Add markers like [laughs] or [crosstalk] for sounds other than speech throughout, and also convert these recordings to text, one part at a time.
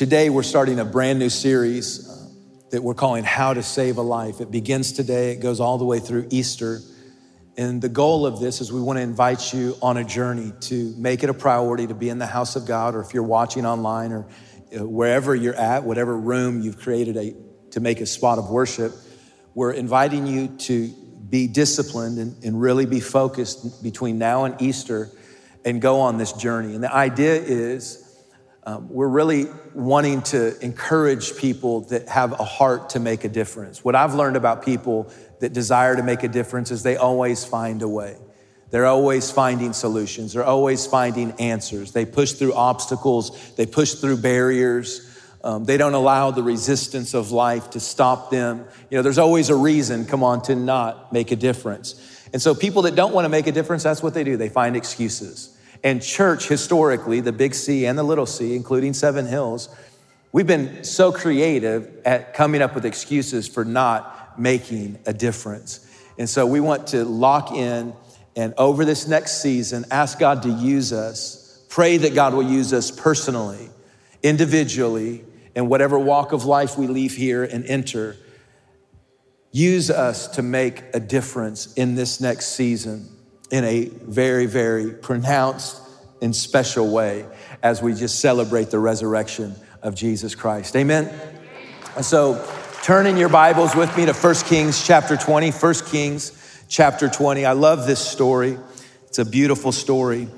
Today, we're starting a brand new series uh, that we're calling How to Save a Life. It begins today, it goes all the way through Easter. And the goal of this is we want to invite you on a journey to make it a priority to be in the house of God, or if you're watching online or uh, wherever you're at, whatever room you've created a, to make a spot of worship, we're inviting you to be disciplined and, and really be focused between now and Easter and go on this journey. And the idea is um, we're really wanting to encourage people that have a heart to make a difference. What I've learned about people that desire to make a difference is they always find a way. They're always finding solutions. They're always finding answers. They push through obstacles. They push through barriers. Um, they don't allow the resistance of life to stop them. You know, there's always a reason, come on, to not make a difference. And so people that don't want to make a difference, that's what they do. They find excuses. And church, historically, the big C and the little c, including Seven Hills, we've been so creative at coming up with excuses for not making a difference. And so we want to lock in and over this next season, ask God to use us. Pray that God will use us personally, individually, in whatever walk of life we leave here and enter. Use us to make a difference in this next season in a very, very pronounced and special way as we just celebrate the resurrection of Jesus Christ. Amen. And so turn in your Bibles with me to 1 Kings chapter 20. 1 Kings chapter 20. I love this story. It's a beautiful story.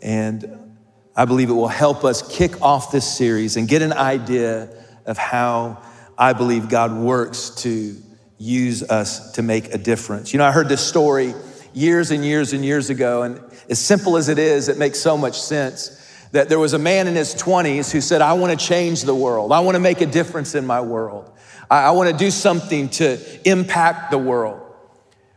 And I believe it will help us kick off this series and get an idea of how I believe God works to use us to make a difference. You know, I heard this story years and years and years ago. And as simple as it is, it makes so much sense that there was a man in his 20s who said, I want to change the world. I want to make a difference in my world. I, I want to do something to impact the world.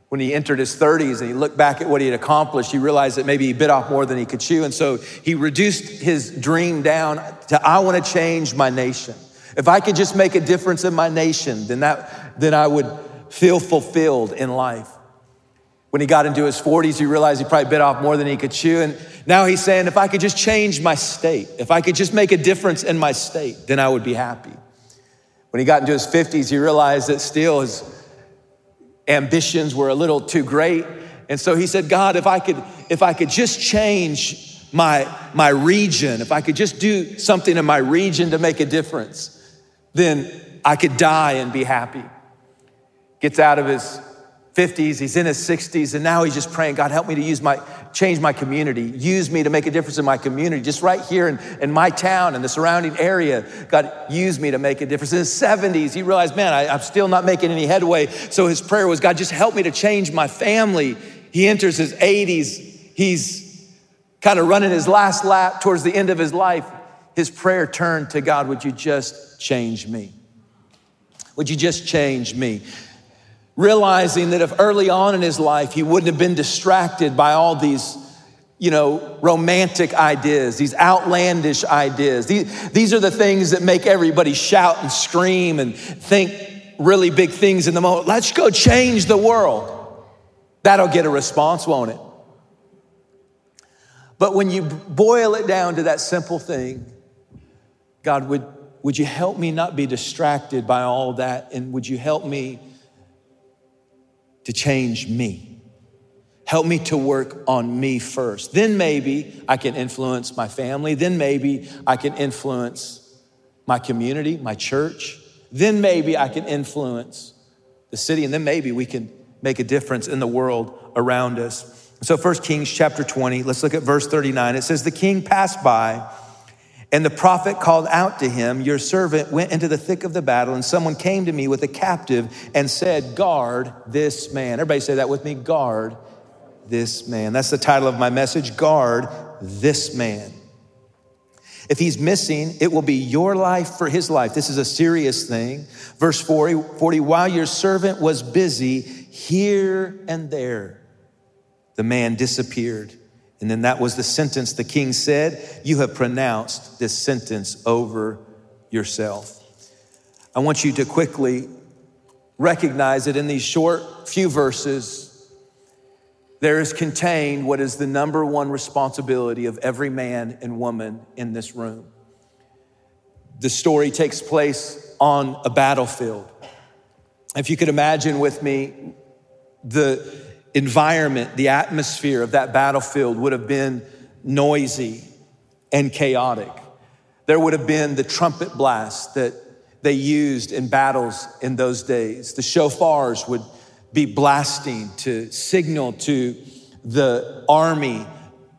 When he entered his 30s and he looked back at what he had accomplished, he realized that maybe he bit off more than he could chew. And so he reduced his dream down to, I want to change my nation. If I could just make a difference in my nation, then, that, then I would feel fulfilled in life. When he got into his 40s, he realized he probably bit off more than he could chew. And now he's saying, if I could just change my state, if I could just make a difference in my state, then I would be happy. When he got into his 50s, he realized that still his ambitions were a little too great. And so he said, God, if I could, if I could just change my, my region, if I could just do something in my region to make a difference, then I could die and be happy. Gets out of his 50s, he's in his 60s, and now he's just praying, God, help me to use my, change my community. Use me to make a difference in my community, just right here in, in my town and the surrounding area. God, use me to make a difference. In his 70s, he realized, man, I, I'm still not making any headway. So his prayer was, God, just help me to change my family. He enters his 80s. He's kind of running his last lap towards the end of his life. His prayer turned to God, would you just change me? Would you just change me? Realizing that if early on in his life he wouldn't have been distracted by all these you know, romantic ideas, these outlandish ideas. These, these are the things that make everybody shout and scream and think really big things in the moment. Let's go change the world. That'll get a response, won't it? But when you boil it down to that simple thing, God, would, would you help me not be distracted by all that? And would you help me to change me. Help me to work on me first. Then maybe I can influence my family. Then maybe I can influence my community, my church. Then maybe I can influence the city. And then maybe we can make a difference in the world around us. So, First Kings chapter 20, let's look at verse 39. It says, The king passed by and the prophet called out to him, Your servant went into the thick of the battle, and someone came to me with a captive and said, Guard this man. Everybody say that with me guard this man. That's the title of my message Guard this man. If he's missing, it will be your life for his life. This is a serious thing. Verse 40, 40 while your servant was busy here and there, the man disappeared. And then that was the sentence the king said, You have pronounced this sentence over yourself. I want you to quickly recognize that in these short few verses, there is contained what is the number one responsibility of every man and woman in this room. the story takes place on a battlefield. If you could imagine with me, the environment, the atmosphere of that battlefield would have been noisy and chaotic. There would have been the trumpet blast that they used in battles in those days. The shofars would be blasting to signal to the army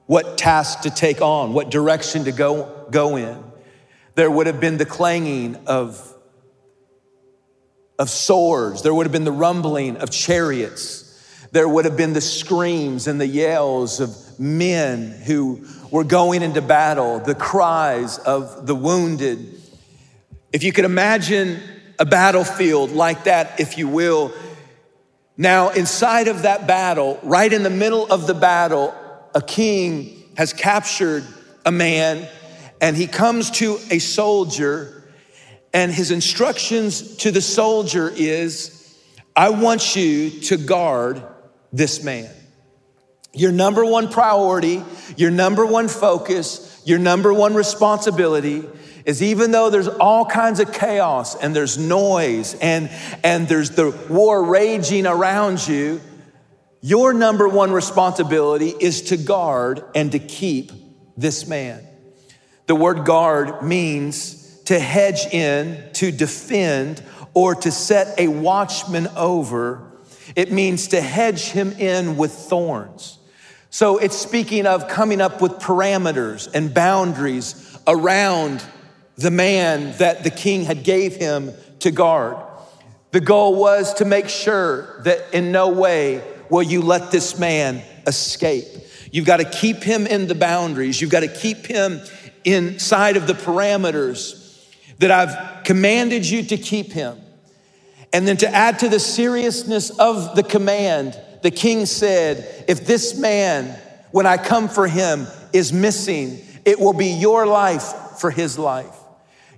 what task to take on, what direction to go, go in. There would have been the clanging of, of swords. There would have been the rumbling of chariots. There would have been the screams and the yells of men who were going into battle, the cries of the wounded. If you could imagine a battlefield like that, if you will, now inside of that battle, right in the middle of the battle, a king has captured a man and he comes to a soldier and his instructions to the soldier is I want you to guard this man. Your number one priority, your number one focus, your number one responsibility is even though there's all kinds of chaos and there's noise and, and there's the war raging around you, your number one responsibility is to guard and to keep this man. The word guard means to hedge in, to defend, or to set a watchman over. It means to hedge him in with thorns. So it's speaking of coming up with parameters and boundaries around the man that the king had gave him to guard. The goal was to make sure that in no way will you let this man escape. You've got to keep him in the boundaries. You've got to keep him inside of the parameters that I've commanded you to keep him. And then to add to the seriousness of the command, the king said, If this man, when I come for him, is missing, it will be your life for his life.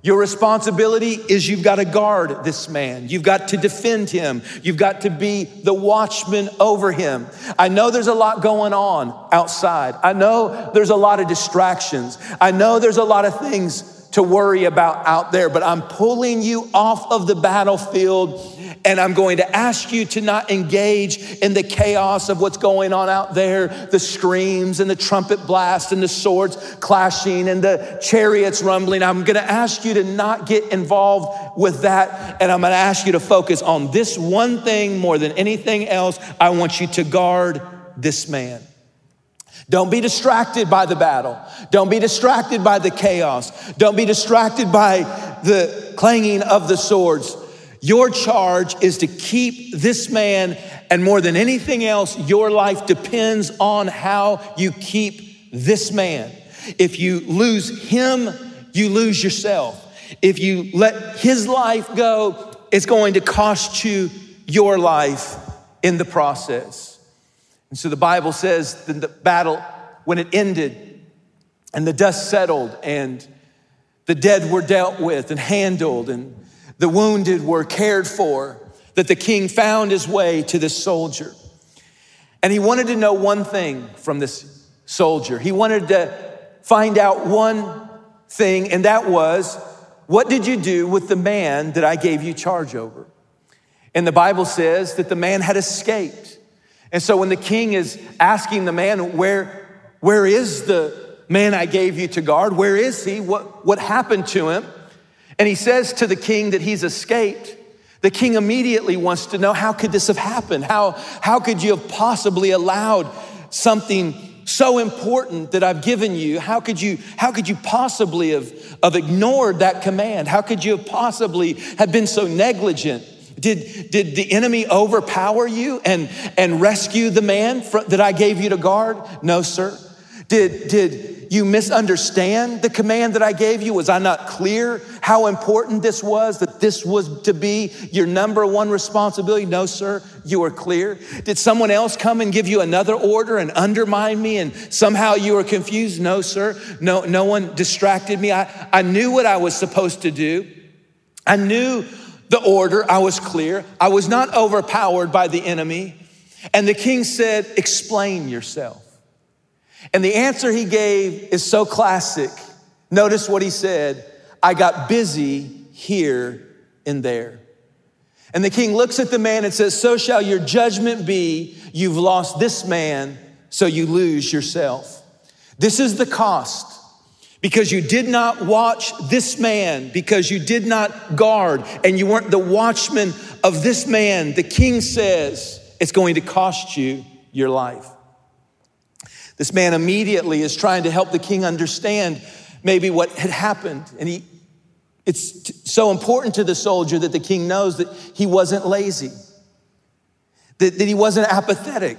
Your responsibility is you've got to guard this man. You've got to defend him. You've got to be the watchman over him. I know there's a lot going on outside. I know there's a lot of distractions. I know there's a lot of things to worry about out there, but I'm pulling you off of the battlefield and I'm going to ask you to not engage in the chaos of what's going on out there the screams and the trumpet blast and the swords clashing and the chariots rumbling. I'm going to ask you to not get involved with that. And I'm going to ask you to focus on this one thing more than anything else. I want you to guard this man. Don't be distracted by the battle. Don't be distracted by the chaos. Don't be distracted by the clanging of the swords. Your charge is to keep this man, and more than anything else, your life depends on how you keep this man. If you lose him, you lose yourself. If you let his life go, it's going to cost you your life in the process. And so the Bible says that the battle, when it ended and the dust settled and the dead were dealt with and handled and the wounded were cared for, that the king found his way to this soldier. And he wanted to know one thing from this soldier. He wanted to find out one thing, and that was, What did you do with the man that I gave you charge over? And the Bible says that the man had escaped. And so when the king is asking the man, Where, where is the man I gave you to guard? Where is he? What, what happened to him? and he says to the king that he's escaped, the king immediately wants to know how could this have happened? How, how could you have possibly allowed something so important that I've given you? How could you, how could you possibly have, have ignored that command? How could you have possibly have been so negligent? Did, did the enemy overpower you and, and rescue the man that I gave you to guard? No, sir. Did, did you misunderstand the command that I gave you? Was I not clear how important this was, that this was to be your number one responsibility? No, sir, you were clear. Did someone else come and give you another order and undermine me and somehow you were confused? No, sir. No, no one distracted me. I, I knew what I was supposed to do. I knew the order. I was clear. I was not overpowered by the enemy. And the king said, Explain yourself. And the answer he gave is so classic. Notice what he said I got busy here and there. And the king looks at the man and says, So shall your judgment be. You've lost this man, so you lose yourself. This is the cost. Because you did not watch this man, because you did not guard, and you weren't the watchman of this man, the king says it's going to cost you your life. This man immediately is trying to help the king understand maybe what had happened. And he, it's so important to the soldier that the king knows that he wasn't lazy, that, that he wasn't apathetic.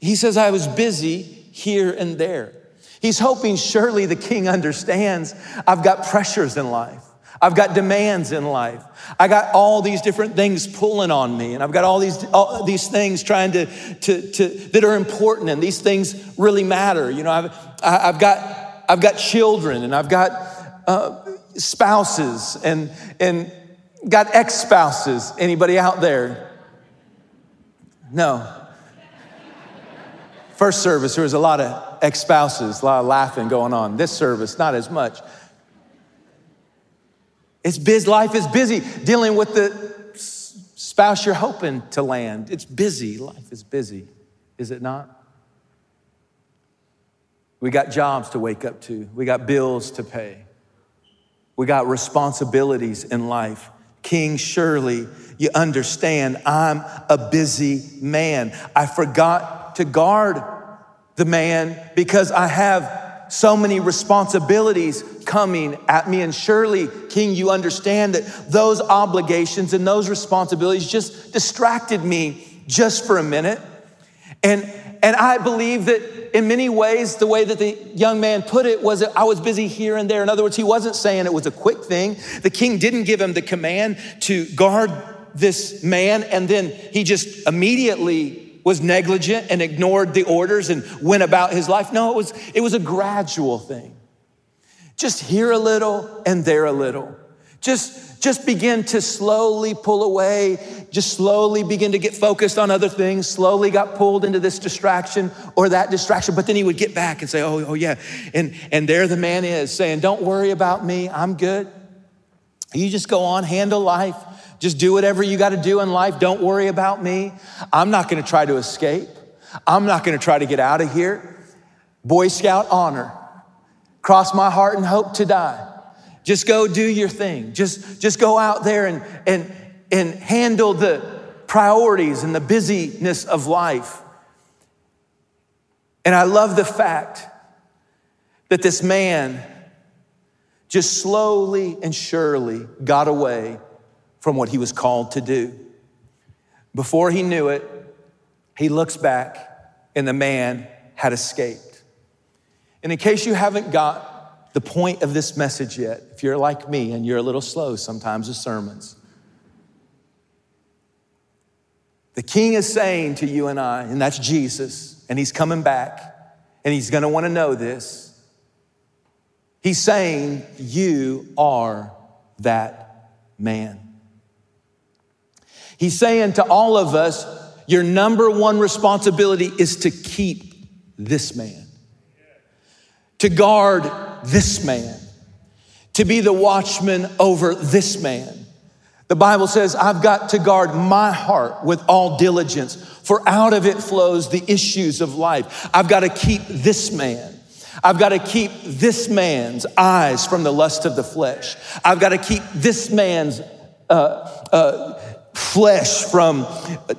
He says, I was busy here and there. He's hoping surely the king understands I've got pressures in life. I've got demands in life. I got all these different things pulling on me, and I've got all these all these things trying to, to, to that are important, and these things really matter. You know, I've I've got I've got children, and I've got uh, spouses, and and got ex spouses. Anybody out there? No. First service, there was a lot of ex spouses, a lot of laughing going on. This service, not as much. It's busy, life is busy dealing with the spouse you're hoping to land. It's busy, life is busy, is it not? We got jobs to wake up to, we got bills to pay, we got responsibilities in life. King, surely you understand I'm a busy man. I forgot to guard the man because I have so many responsibilities coming at me. And surely, King, you understand that those obligations and those responsibilities just distracted me just for a minute. And, and I believe that in many ways, the way that the young man put it was that I was busy here and there. In other words, he wasn't saying it was a quick thing. The king didn't give him the command to guard this man, and then he just immediately was negligent and ignored the orders and went about his life. No, it was, it was a gradual thing. Just here a little and there a little. Just, just begin to slowly pull away, just slowly begin to get focused on other things, slowly got pulled into this distraction or that distraction. But then he would get back and say, Oh, oh yeah. And, and there the man is saying, Don't worry about me, I'm good. You just go on, handle life. Just do whatever you got to do in life. Don't worry about me. I'm not going to try to escape. I'm not going to try to get out of here. Boy Scout honor. Cross my heart and hope to die. Just go do your thing. Just, just go out there and, and, and handle the priorities and the busyness of life. And I love the fact that this man just slowly and surely got away from what he was called to do. Before he knew it, he looks back and the man had escaped. And in case you haven't got the point of this message yet, if you're like me and you're a little slow sometimes with sermons, the king is saying to you and I, and that's Jesus, and he's coming back, and he's gonna wanna know this. He's saying, You are that man. He's saying to all of us, your number one responsibility is to keep this man, to guard this man, to be the watchman over this man. The Bible says, I've got to guard my heart with all diligence, for out of it flows the issues of life. I've got to keep this man. I've got to keep this man's eyes from the lust of the flesh. I've got to keep this man's uh, uh, flesh from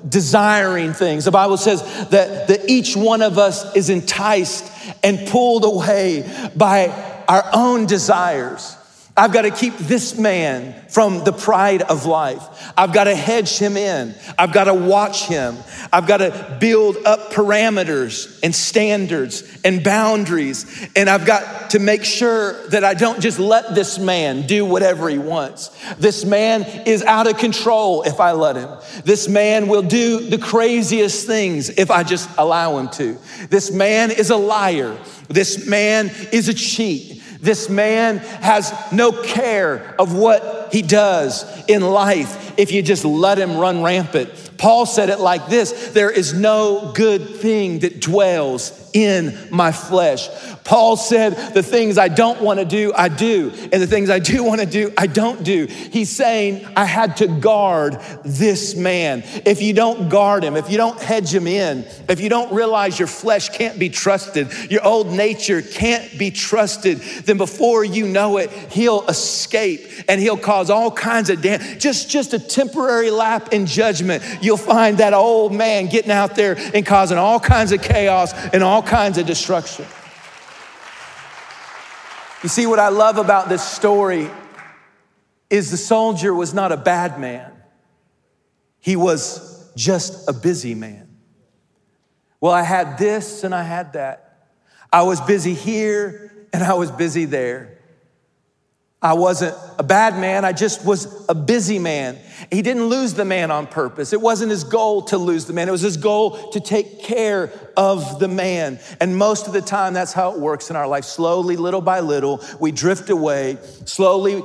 desiring things. The Bible says that, that each one of us is enticed and pulled away by our own desires. I've got to keep this man from the pride of life. I've got to hedge him in. I've got to watch him. I've got to build up parameters and standards and boundaries. And I've got to make sure that I don't just let this man do whatever he wants. This man is out of control if I let him. This man will do the craziest things if I just allow him to. This man is a liar. This man is a cheat. This man has no care of what he does in life if you just let him run rampant. Paul said it like this There is no good thing that dwells in my flesh. Paul said, The things I don't want to do, I do. And the things I do [laughs] want to do, I don't do. He's saying, I had to guard this man. If you don't guard him, if you don't hedge him in, if you don't realize your flesh can't be trusted, your old nature can't be trusted, then before you know it, he'll escape and he'll cause all kinds of damage. Just, just a temporary lap in judgment, you'll find that old man getting out there and causing all kinds of chaos and all kinds of destruction. You see, what I love about this story is the soldier was not a bad man, he was just a busy man. Well, I had this and I had that. I was busy here and I was busy there. I wasn't a bad man, I just was a busy man. He didn't lose the man on purpose. It wasn't his goal to lose the man, it was his goal to take care of the man. And most of the time, that's how it works in our life. Slowly, little by little, we drift away. Slowly,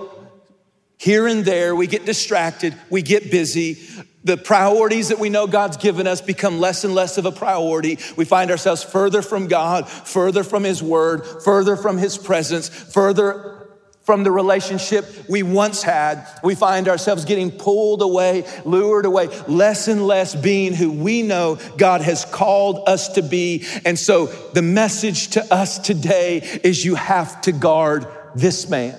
here and there, we get distracted, we get busy. The priorities that we know God's given us become less and less of a priority. We find ourselves further from God, further from His Word, further from His presence, further from the relationship we once had. We find ourselves getting pulled away, lured away, less and less being who we know God has called us to be. And so the message to us today is you have to guard this man.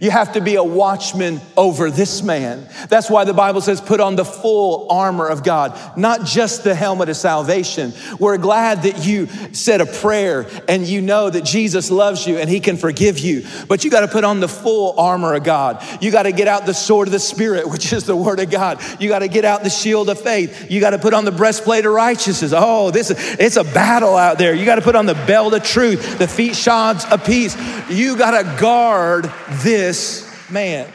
You have to be a watchman over this man. That's why the Bible says, put on the full armor of God, not just the helmet of salvation. We're glad that you said a prayer and you know that Jesus loves you and he can forgive you. But you got to put on the full armor of God. You got to get out the sword of the Spirit, which is the word of God. You got to get out the shield of faith. You got to put on the breastplate of righteousness. Oh, this is, it's a battle out there. You got to put on the belt of truth, the feet shods of peace. You got to guard this this man.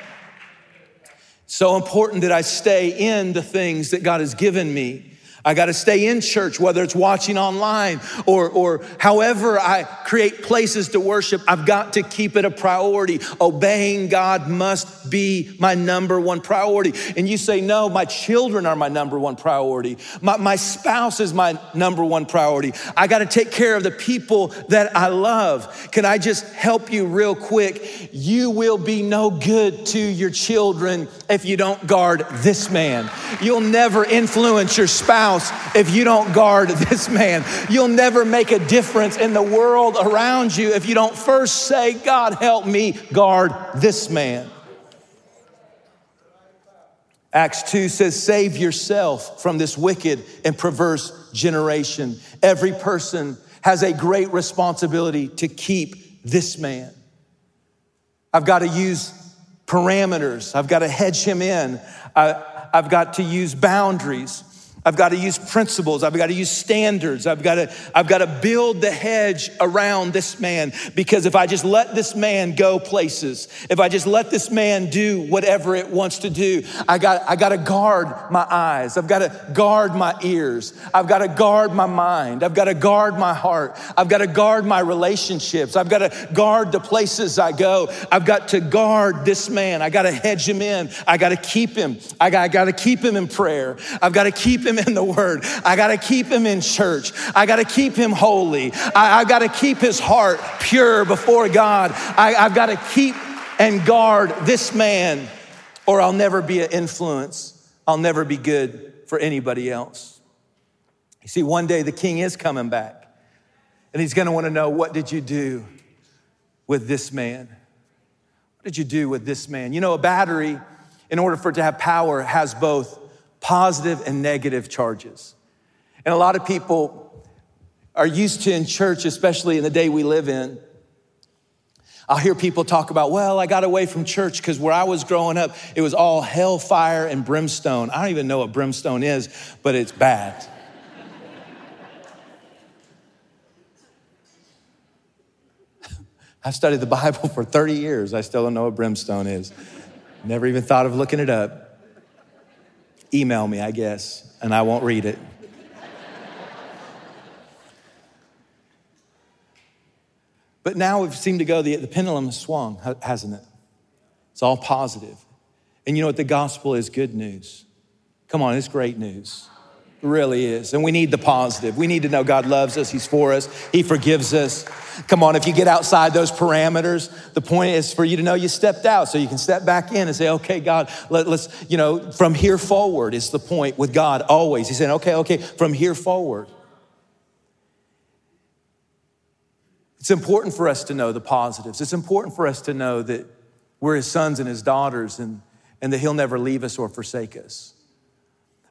So important that I stay in the things that God has given me I got to stay in church, whether it's watching online or, or however I create places to worship. I've got to keep it a priority. Obeying God must be my number one priority. And you say, no, my children are my number one priority. My, my spouse is my number one priority. I got to take care of the people that I love. Can I just help you real quick? You will be no good to your children if you don't guard this man. You'll never influence your spouse house if you don't guard [laughs] this man. You'll never make a difference in the world around you if you don't first say, God, help me guard this man. Acts 2 says, Save yourself from this wicked and perverse generation. Every person has a great responsibility to keep this man. I've got to use parameters, I've got to hedge him in, I, have got to use boundaries. I've got to use principles. I've got to use standards. I've got to, I've got to build the hedge around this man because if I just let this man go places, if I just let this man do whatever it wants to do, I got, I got to guard my eyes. I've got to guard my ears. I've got to guard my mind. I've got to guard my heart. I've got to guard my relationships. I've got to guard the places I go. I've got to guard this man. I got to hedge him in. I got to keep him. I got, I got to keep him in prayer. I've got to keep him him in the word. I got to keep him in church. I got to keep him holy. I, have got to keep his heart pure before God. I, I've got to keep and guard this man, or I'll never be an influence. I'll never be good for anybody else. You see, one day the king is coming back, and he's gonna wanna know what did you do with this man? What did you do with this man? You know, a battery, in order for it to have power, has both positive and negative charges. And a lot of people are used to in church, especially in the day we live in. I'll hear people talk about, well, I got away from church because where I was growing up, it was all hellfire and brimstone. I don't even know what brimstone is, but it's bad. [laughs] I've studied the Bible for 30 years. I still don't know what brimstone is. Never even thought of looking it up. Email me, I guess, and I won't read it. but now we've seemed to go, the, the pendulum has swung, hasn't it? It's all positive. And you know what? The gospel is good news. Come on, it's great news. Really is. And we need the positive. We need to know God loves us, He's for us, He forgives us. Come on, if you get outside those parameters, the point is for you to know you stepped out so you can step back in and say, okay, God, let, us you know, from here forward is the point with God always. He's saying, okay, okay, from here forward. It's important for us to know the positives. It's important for us to know that we're his sons and his daughters and, and that he'll never leave us or forsake us.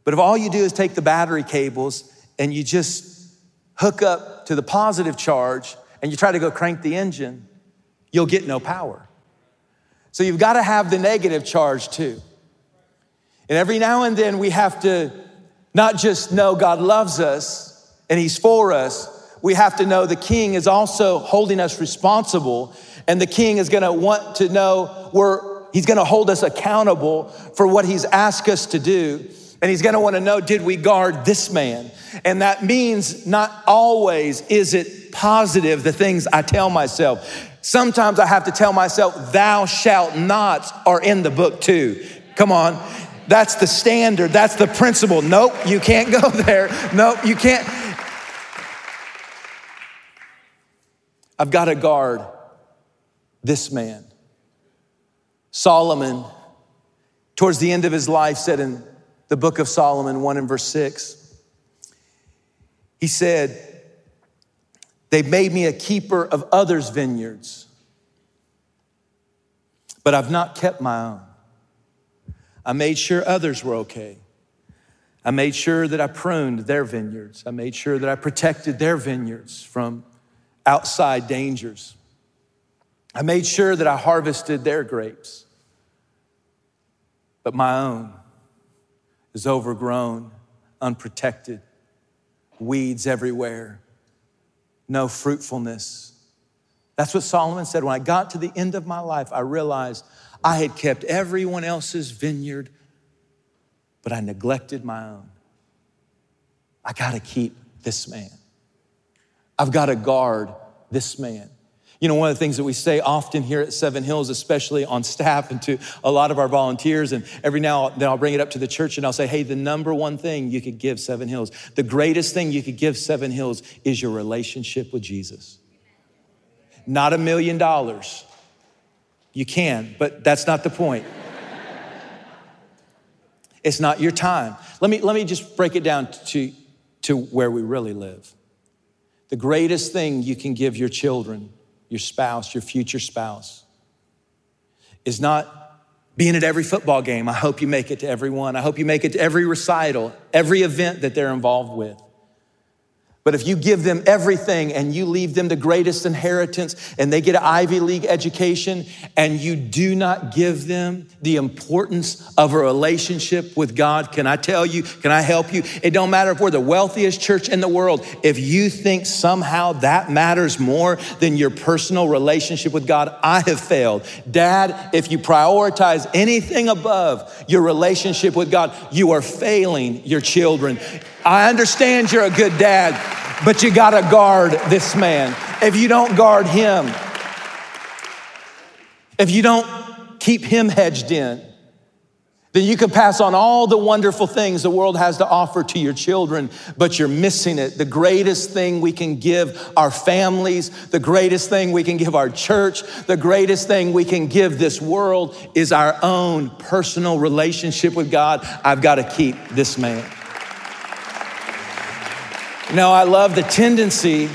But if all you do is take the battery cables and you just hook up to the positive charge and you try to go crank the engine, you'll get no power. So you've got to have the negative charge too. And every now and then we have to not just know God loves us and He's for us, we have to know the king is also holding us responsible, and the king is gonna want to know where he's gonna hold us accountable for what he's asked us to do. And he's gonna wanna know, did we guard this man? And that means not always is it positive, the things I tell myself. Sometimes I have to tell myself, thou shalt not are in the book too. Come on. That's the standard. That's the principle. Nope, you can't [laughs] go there. Nope, you can't. I've got to guard this man. Solomon, towards the end of his life, said in the book of Solomon, 1 and verse 6, he said, They made me a keeper of others' vineyards, but I've not kept my own. I made sure others were okay. I made sure that I pruned their vineyards. I made sure that I protected their vineyards from outside dangers. I made sure that I harvested their grapes, but my own is overgrown, unprotected, weeds everywhere, no fruitfulness. That's what Solomon said. When I got to the end of my life, I realized I had kept everyone else's vineyard, but I neglected my own. I got to keep this man. I've got to guard this man. You know, one of the things that we say often here at Seven Hills, especially on staff and to a lot of our volunteers, and every now and then I'll bring it up to the church and I'll say, hey, the number one thing you could give Seven Hills, the greatest thing you could give Seven Hills is your relationship with Jesus. Not a million dollars. You can, but that's not the point. it's not your time. Let me, let me just break it down to, to where we really live. The greatest thing you can give your children, your spouse, your future spouse, is not being at every football game. I hope you make it to every one. I hope you make it to every recital, every event that they're involved with. But if you give them everything and you leave them the greatest inheritance and they get an Ivy League education and you do not give them the importance of a relationship with God, can I tell you, can I help you? It don't matter if we're the wealthiest church in the world. If you think somehow that matters more than your personal relationship with God, I have failed. Dad, if you prioritize anything above your relationship with God, you are failing your children. I understand you're a good dad, but you got to guard this man. If you don't guard him, if you don't keep him hedged in, then you can pass on all the wonderful things the world has to offer to your children, but you're missing it. The greatest thing we can give our families, the greatest thing we can give our church, the greatest thing we can give this world is our own personal relationship with God. I've got to keep this man. Now, I love the tendency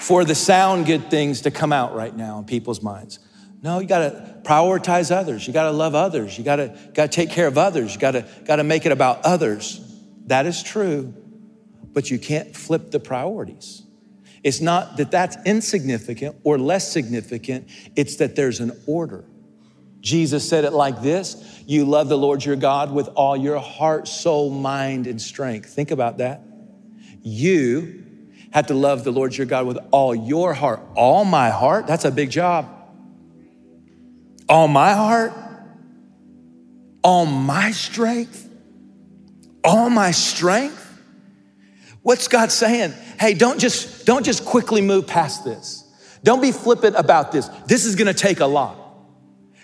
for the sound good things to come out right now in people's minds. No, you gotta prioritize others. You gotta love others. You gotta, gotta take care of others. You gotta, gotta make it about others. That is true, but you can't flip the priorities. It's not that that's insignificant or less significant, it's that there's an order. Jesus said it like this You love the Lord your God with all your heart, soul, mind, and strength. Think about that. You have to love the Lord your God with all your heart. All my heart? That's a big job. All my heart? All my strength? All my strength? What's God saying? Hey, don't just don't just quickly move past this. Don't be flippant about this. This is going to take a lot.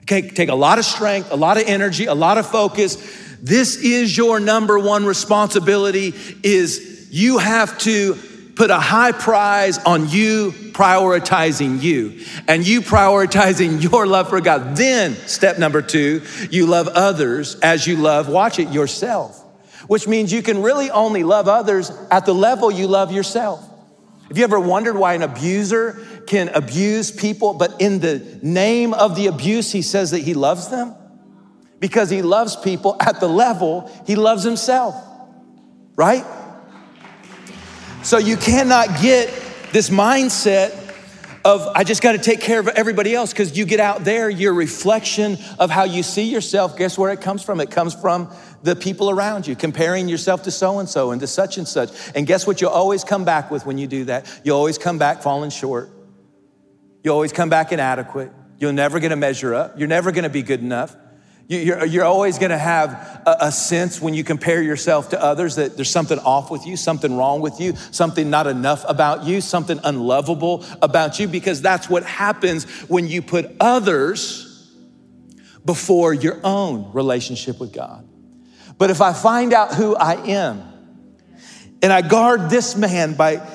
Okay, take a lot of strength, a lot of energy, a lot of focus This is your number one responsibility is you have to put a high prize on you prioritizing you and you prioritizing [laughs] your love for God. Then, step number two, you love others as you love, watch it, yourself, which means you can really only love others at the level you love yourself. Have you ever wondered why an abuser can abuse people, but in the name of the abuse, he says that he loves them? Because he loves people at the level he loves himself, right? So you cannot get this mindset of I just got to take care of everybody else because you get out there, your reflection of how you see yourself, guess where it comes from? It comes from the people around you, comparing yourself to so and so and to such and such. And guess what You'll always come back with when you do that? You'll always come back falling short. You'll always come back inadequate. You're never going to measure up. You're never going to be good enough. You're, you're always going to have a, a, sense when you compare yourself to others that there's something off with you, something wrong with you, something not enough about you, something unlovable about you, because that's what happens when you put others before your own relationship with God. But if I find out who I am and I guard this man by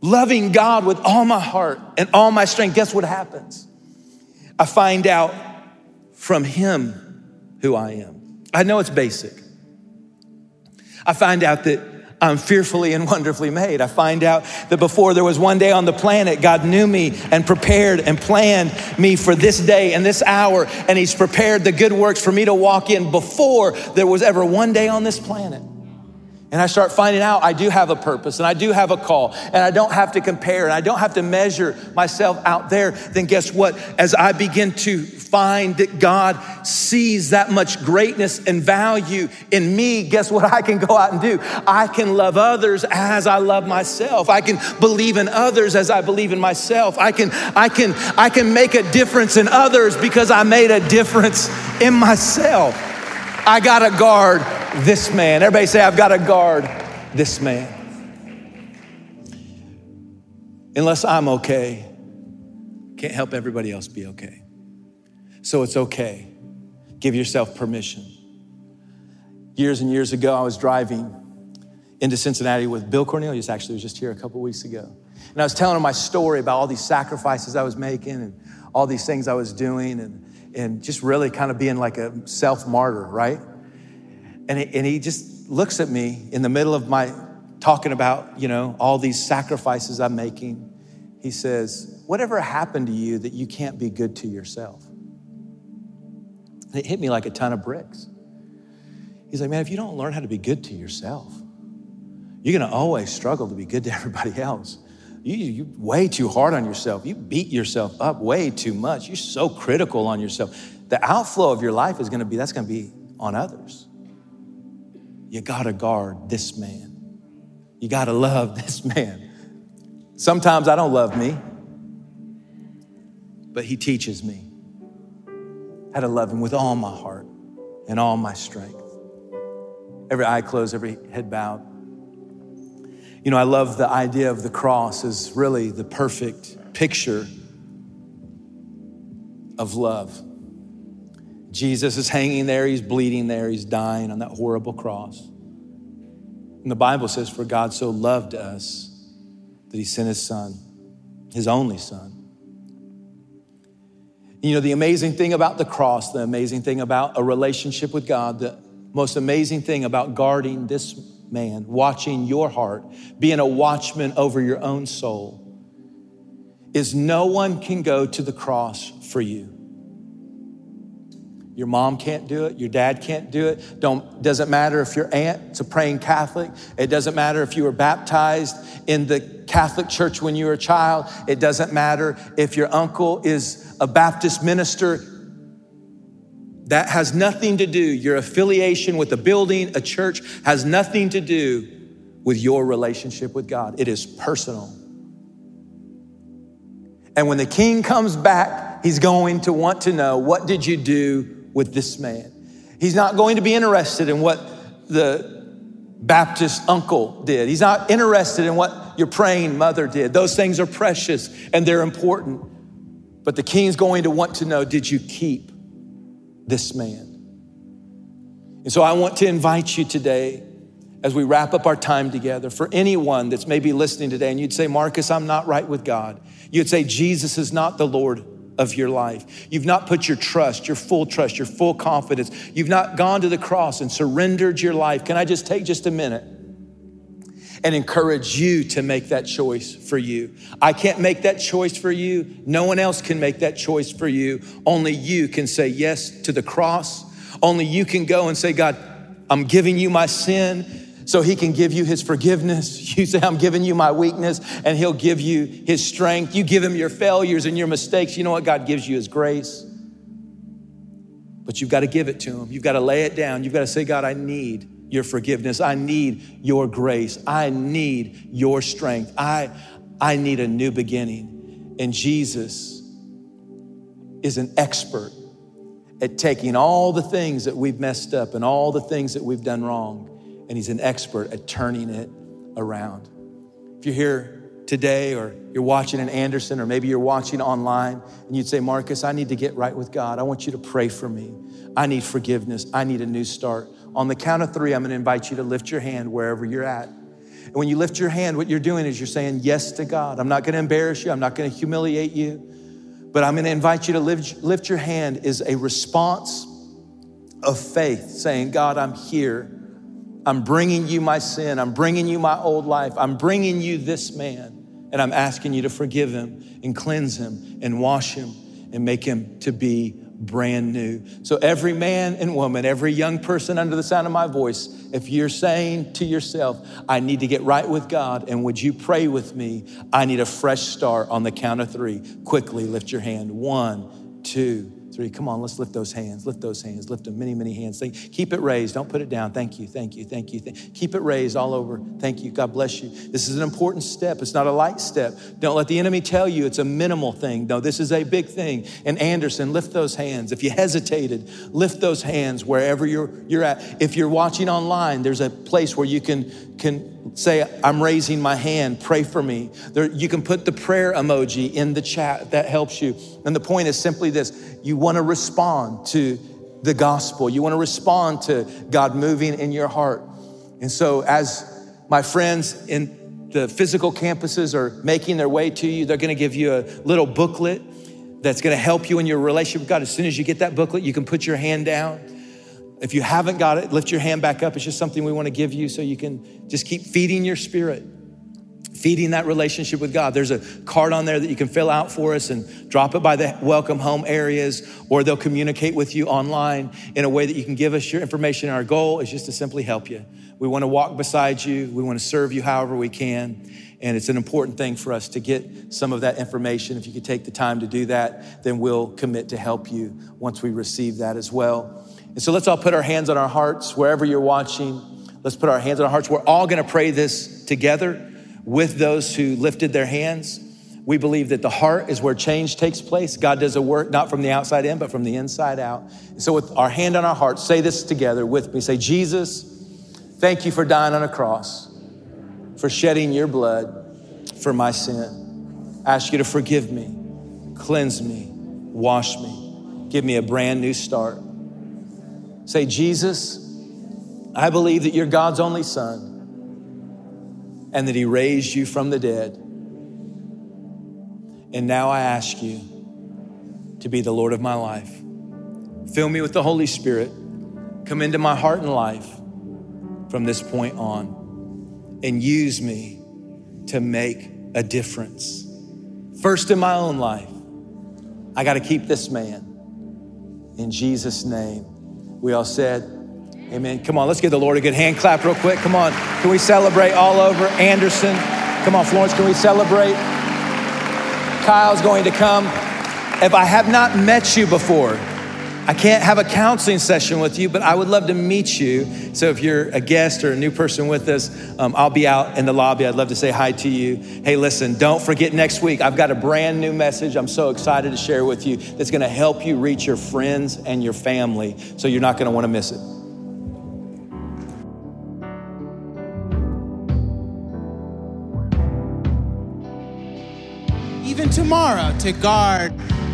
loving God with all my heart and all my strength, guess what happens? I find out from him who I am. I know it's basic. I find out that I'm fearfully and wonderfully made. I find out that before there was one day on the planet, God knew me and prepared and planned me for this day and this hour, and He's prepared the good works for me to walk in before there was ever one day on this planet and I start finding out I do have a purpose and I do have a call and I don't have to compare and I don't have to measure myself out there, then guess what? As I begin to find that God sees that much greatness and value in me, guess what I can go out and do? I can love others as I love myself. I can believe in others as I believe in myself. I can, I can, I can make a difference in others because I made a difference in myself. I gotta guard this man. Everybody say, I've got to guard this man. Unless I'm okay, can't help everybody else be okay. So it's okay. Give yourself permission. Years and years ago, I was driving into Cincinnati with Bill Cornelius, actually, was just here a couple weeks ago. And I was telling him my story about all these sacrifices I was making and all these things I was doing and, and just really kind of being like a self martyr, right? And he, and he just looks at me in the middle of my talking about, you know, all these sacrifices I'm making. He says, Whatever happened to you that you can't be good to yourself? And it hit me like a ton of bricks. He's like, Man, if you don't learn how to be good to yourself, you're gonna always struggle to be good to everybody else. You, you're way too hard on yourself. You beat yourself up way too much. You're so critical on yourself. The outflow of your life is gonna be, that's gonna be on others you gotta guard this man. You gotta love this man. Sometimes I don't love me, but he teaches me how to love him with all my heart and all my strength. Every eye closed, every head bowed. You know, I love the idea of the cross as really the perfect picture of love. Jesus is hanging there, he's bleeding there, he's dying on that horrible cross. And the Bible says, For God so loved us that he sent his son, his only son. You know, the amazing thing about the cross, the amazing thing about a relationship with God, the most amazing thing about guarding this man, watching your heart, being a watchman over your own soul, is no one can go to the cross for you. Your mom can't do it. Your dad can't do it. Don't, doesn't matter if your aunt's a praying Catholic. It doesn't matter if you were baptized in the Catholic church when you were a child. It doesn't matter if your uncle is a Baptist minister. That has nothing to do, your affiliation with a building, a church, has nothing to do with your relationship with God. It is personal. And when the king comes back, he's going to want to know what did you do with this man. He's not going to be interested in what the Baptist uncle did. He's not interested in what your praying mother did. Those things are precious and they're important. But the king's going to want to know did you keep this man? And so I want to invite you today as we wrap up our time together for anyone that's maybe listening today and you'd say, Marcus, I'm not right with God. You'd say, Jesus is not the Lord of your life. You've not put your trust, your full trust, your full confidence. You've not gone to the cross and surrendered your life. Can I just take just a minute and encourage you to make that choice for you? I can't make that choice for you. No one else can make that choice for you. Only you can say yes to the cross. Only you can go and say, God, I'm giving you my sin so he can give you his forgiveness. [laughs] You say, I'm giving you my weakness, and he'll give you his strength. You give him your failures and your mistakes. You know what? God gives you his grace. But you've got to give it to him. You've got to lay it down. You've got to say, God, I need your forgiveness. I need your grace. I need your strength. I, I need a new beginning. And Jesus is an expert at taking all the things that we've messed up and all the things that we've done wrong and He's an expert at turning it around. If you're here today or you're watching in Anderson or maybe you're watching online and you'd say, Marcus, I need to get right with God. I want you to pray for me. I need forgiveness. I need a new start. On the count of three, I'm going to invite you to lift your hand wherever you're at. And when you lift your hand, what you're doing is you're saying yes to God. I'm not going to embarrass you, I'm not going to humiliate you, but I'm going to invite you to lift, lift your hand is a response of faith, saying, God, I'm here. I'm bringing you my sin. I'm bringing you my old life. I'm bringing you this man. And I'm asking you to forgive him and cleanse him and wash him and make him to be brand new. So, every man and woman, every young person under the sound of my voice, if you're saying to yourself, I need to get right with God, and would you pray with me? I need a fresh start on the count of three. Quickly lift your hand. One, two, three. Come on, let's lift those hands. Lift those hands. Lift them many, many hands. Keep it raised. Don't put it down. Thank you. Thank you. Thank you. Keep it raised all over. Thank you. God bless you. This is an important step. It's not a light step. Don't let the enemy tell you it's a minimal thing. No, this is a big thing. And Anderson, lift those hands. If you hesitated, lift those hands wherever you're, you're at. If you're watching online, there's a place where you can, can say, I'm raising my hand, pray for me. There, you can put the prayer emoji in the chat, that helps you. And the point is simply this you want to respond to the gospel, you want to respond to God moving in your heart. And so, as my friends in the physical campuses are making their way to you, they're going to give you a little booklet that's going to help you in your relationship with God. As soon as you get that booklet, you can put your hand down if you haven't got it, lift your hand back up. It's just something we want to give you so you can just keep feeding your spirit, feeding that relationship with God. There's a card on there that you can fill out for us and drop it by the welcome home areas, or they'll communicate with you online in a way that you can give us your information. Our goal is just to simply help you. We want to walk beside you, we want to serve you however we can. And it's an important thing for us to get some of that information. If you could take the time to do that, then we'll commit to help you once we receive that as well. And so let's all put our hands on our hearts wherever you're watching. Let's put our hands on our hearts. We're all going to pray this together with those who lifted their hands. We believe that the heart is where change takes place. God does a work not from the outside in, but from the inside out. And so, with our hand on our heart, say this together with me. Say, Jesus, thank you for dying on a cross, for shedding your blood for my sin. I ask you to forgive me, cleanse me, wash me, give me a brand new start. Say, Jesus, I believe that you're God's only son and that he raised you from the dead. And now I ask you to be the Lord of my life. Fill me with the Holy Spirit. Come into my heart and life from this point on and use me to make a difference. First in my own life, I got to keep this man. In Jesus' name. We all said, Amen. Come on, let's give the Lord a good hand clap real quick. Come on. Can we celebrate all over? Anderson. Come on, Florence, can we celebrate? Kyle's going to come. If I have not met you before, I can't have a counseling session with you, but I would love to meet you. So if you're a guest or a new person with us, um, I'll be out in the lobby. I'd love to say hi to you. Hey, listen, don't forget next week, I've got a brand new message I'm so excited to share with you that's going to help you reach your friends and your family. So you're not going to want to miss it. Even tomorrow, to guard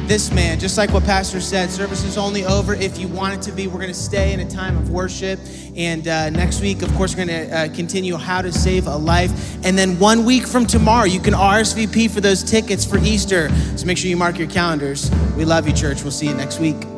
this man, just like what Pastor said, service is only over if you want it to be. We're going to stay in a time of worship. And uh, next week, of course, we're going to uh, continue how to save a life. And then one week from tomorrow, you can RSVP for those tickets for Easter. So make sure you mark your calendars. We love you, church. We'll see you next week.